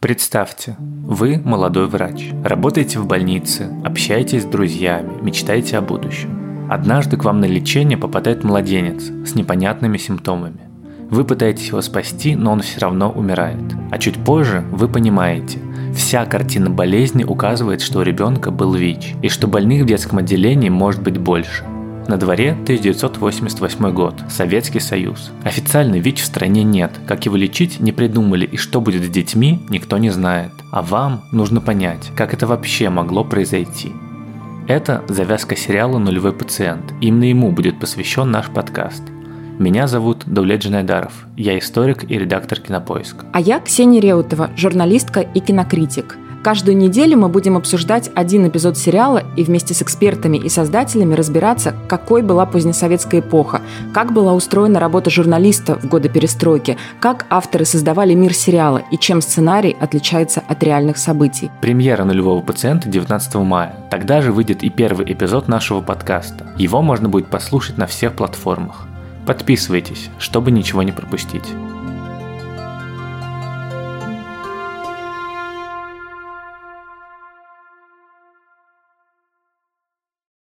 Представьте, вы молодой врач, работаете в больнице, общаетесь с друзьями, мечтаете о будущем. Однажды к вам на лечение попадает младенец с непонятными симптомами. Вы пытаетесь его спасти, но он все равно умирает. А чуть позже вы понимаете, вся картина болезни указывает, что у ребенка был ВИЧ, и что больных в детском отделении может быть больше – на дворе 1988 год, Советский Союз. Официально ВИЧ в стране нет, как его лечить не придумали и что будет с детьми, никто не знает. А вам нужно понять, как это вообще могло произойти. Это завязка сериала «Нулевой пациент». Именно ему будет посвящен наш подкаст. Меня зовут Давлет Джанайдаров. Я историк и редактор «Кинопоиска». А я Ксения Реутова, журналистка и кинокритик – Каждую неделю мы будем обсуждать один эпизод сериала и вместе с экспертами и создателями разбираться, какой была позднесоветская эпоха, как была устроена работа журналиста в годы перестройки, как авторы создавали мир сериала и чем сценарий отличается от реальных событий. Премьера «Нулевого пациента» 19 мая. Тогда же выйдет и первый эпизод нашего подкаста. Его можно будет послушать на всех платформах. Подписывайтесь, чтобы ничего не пропустить.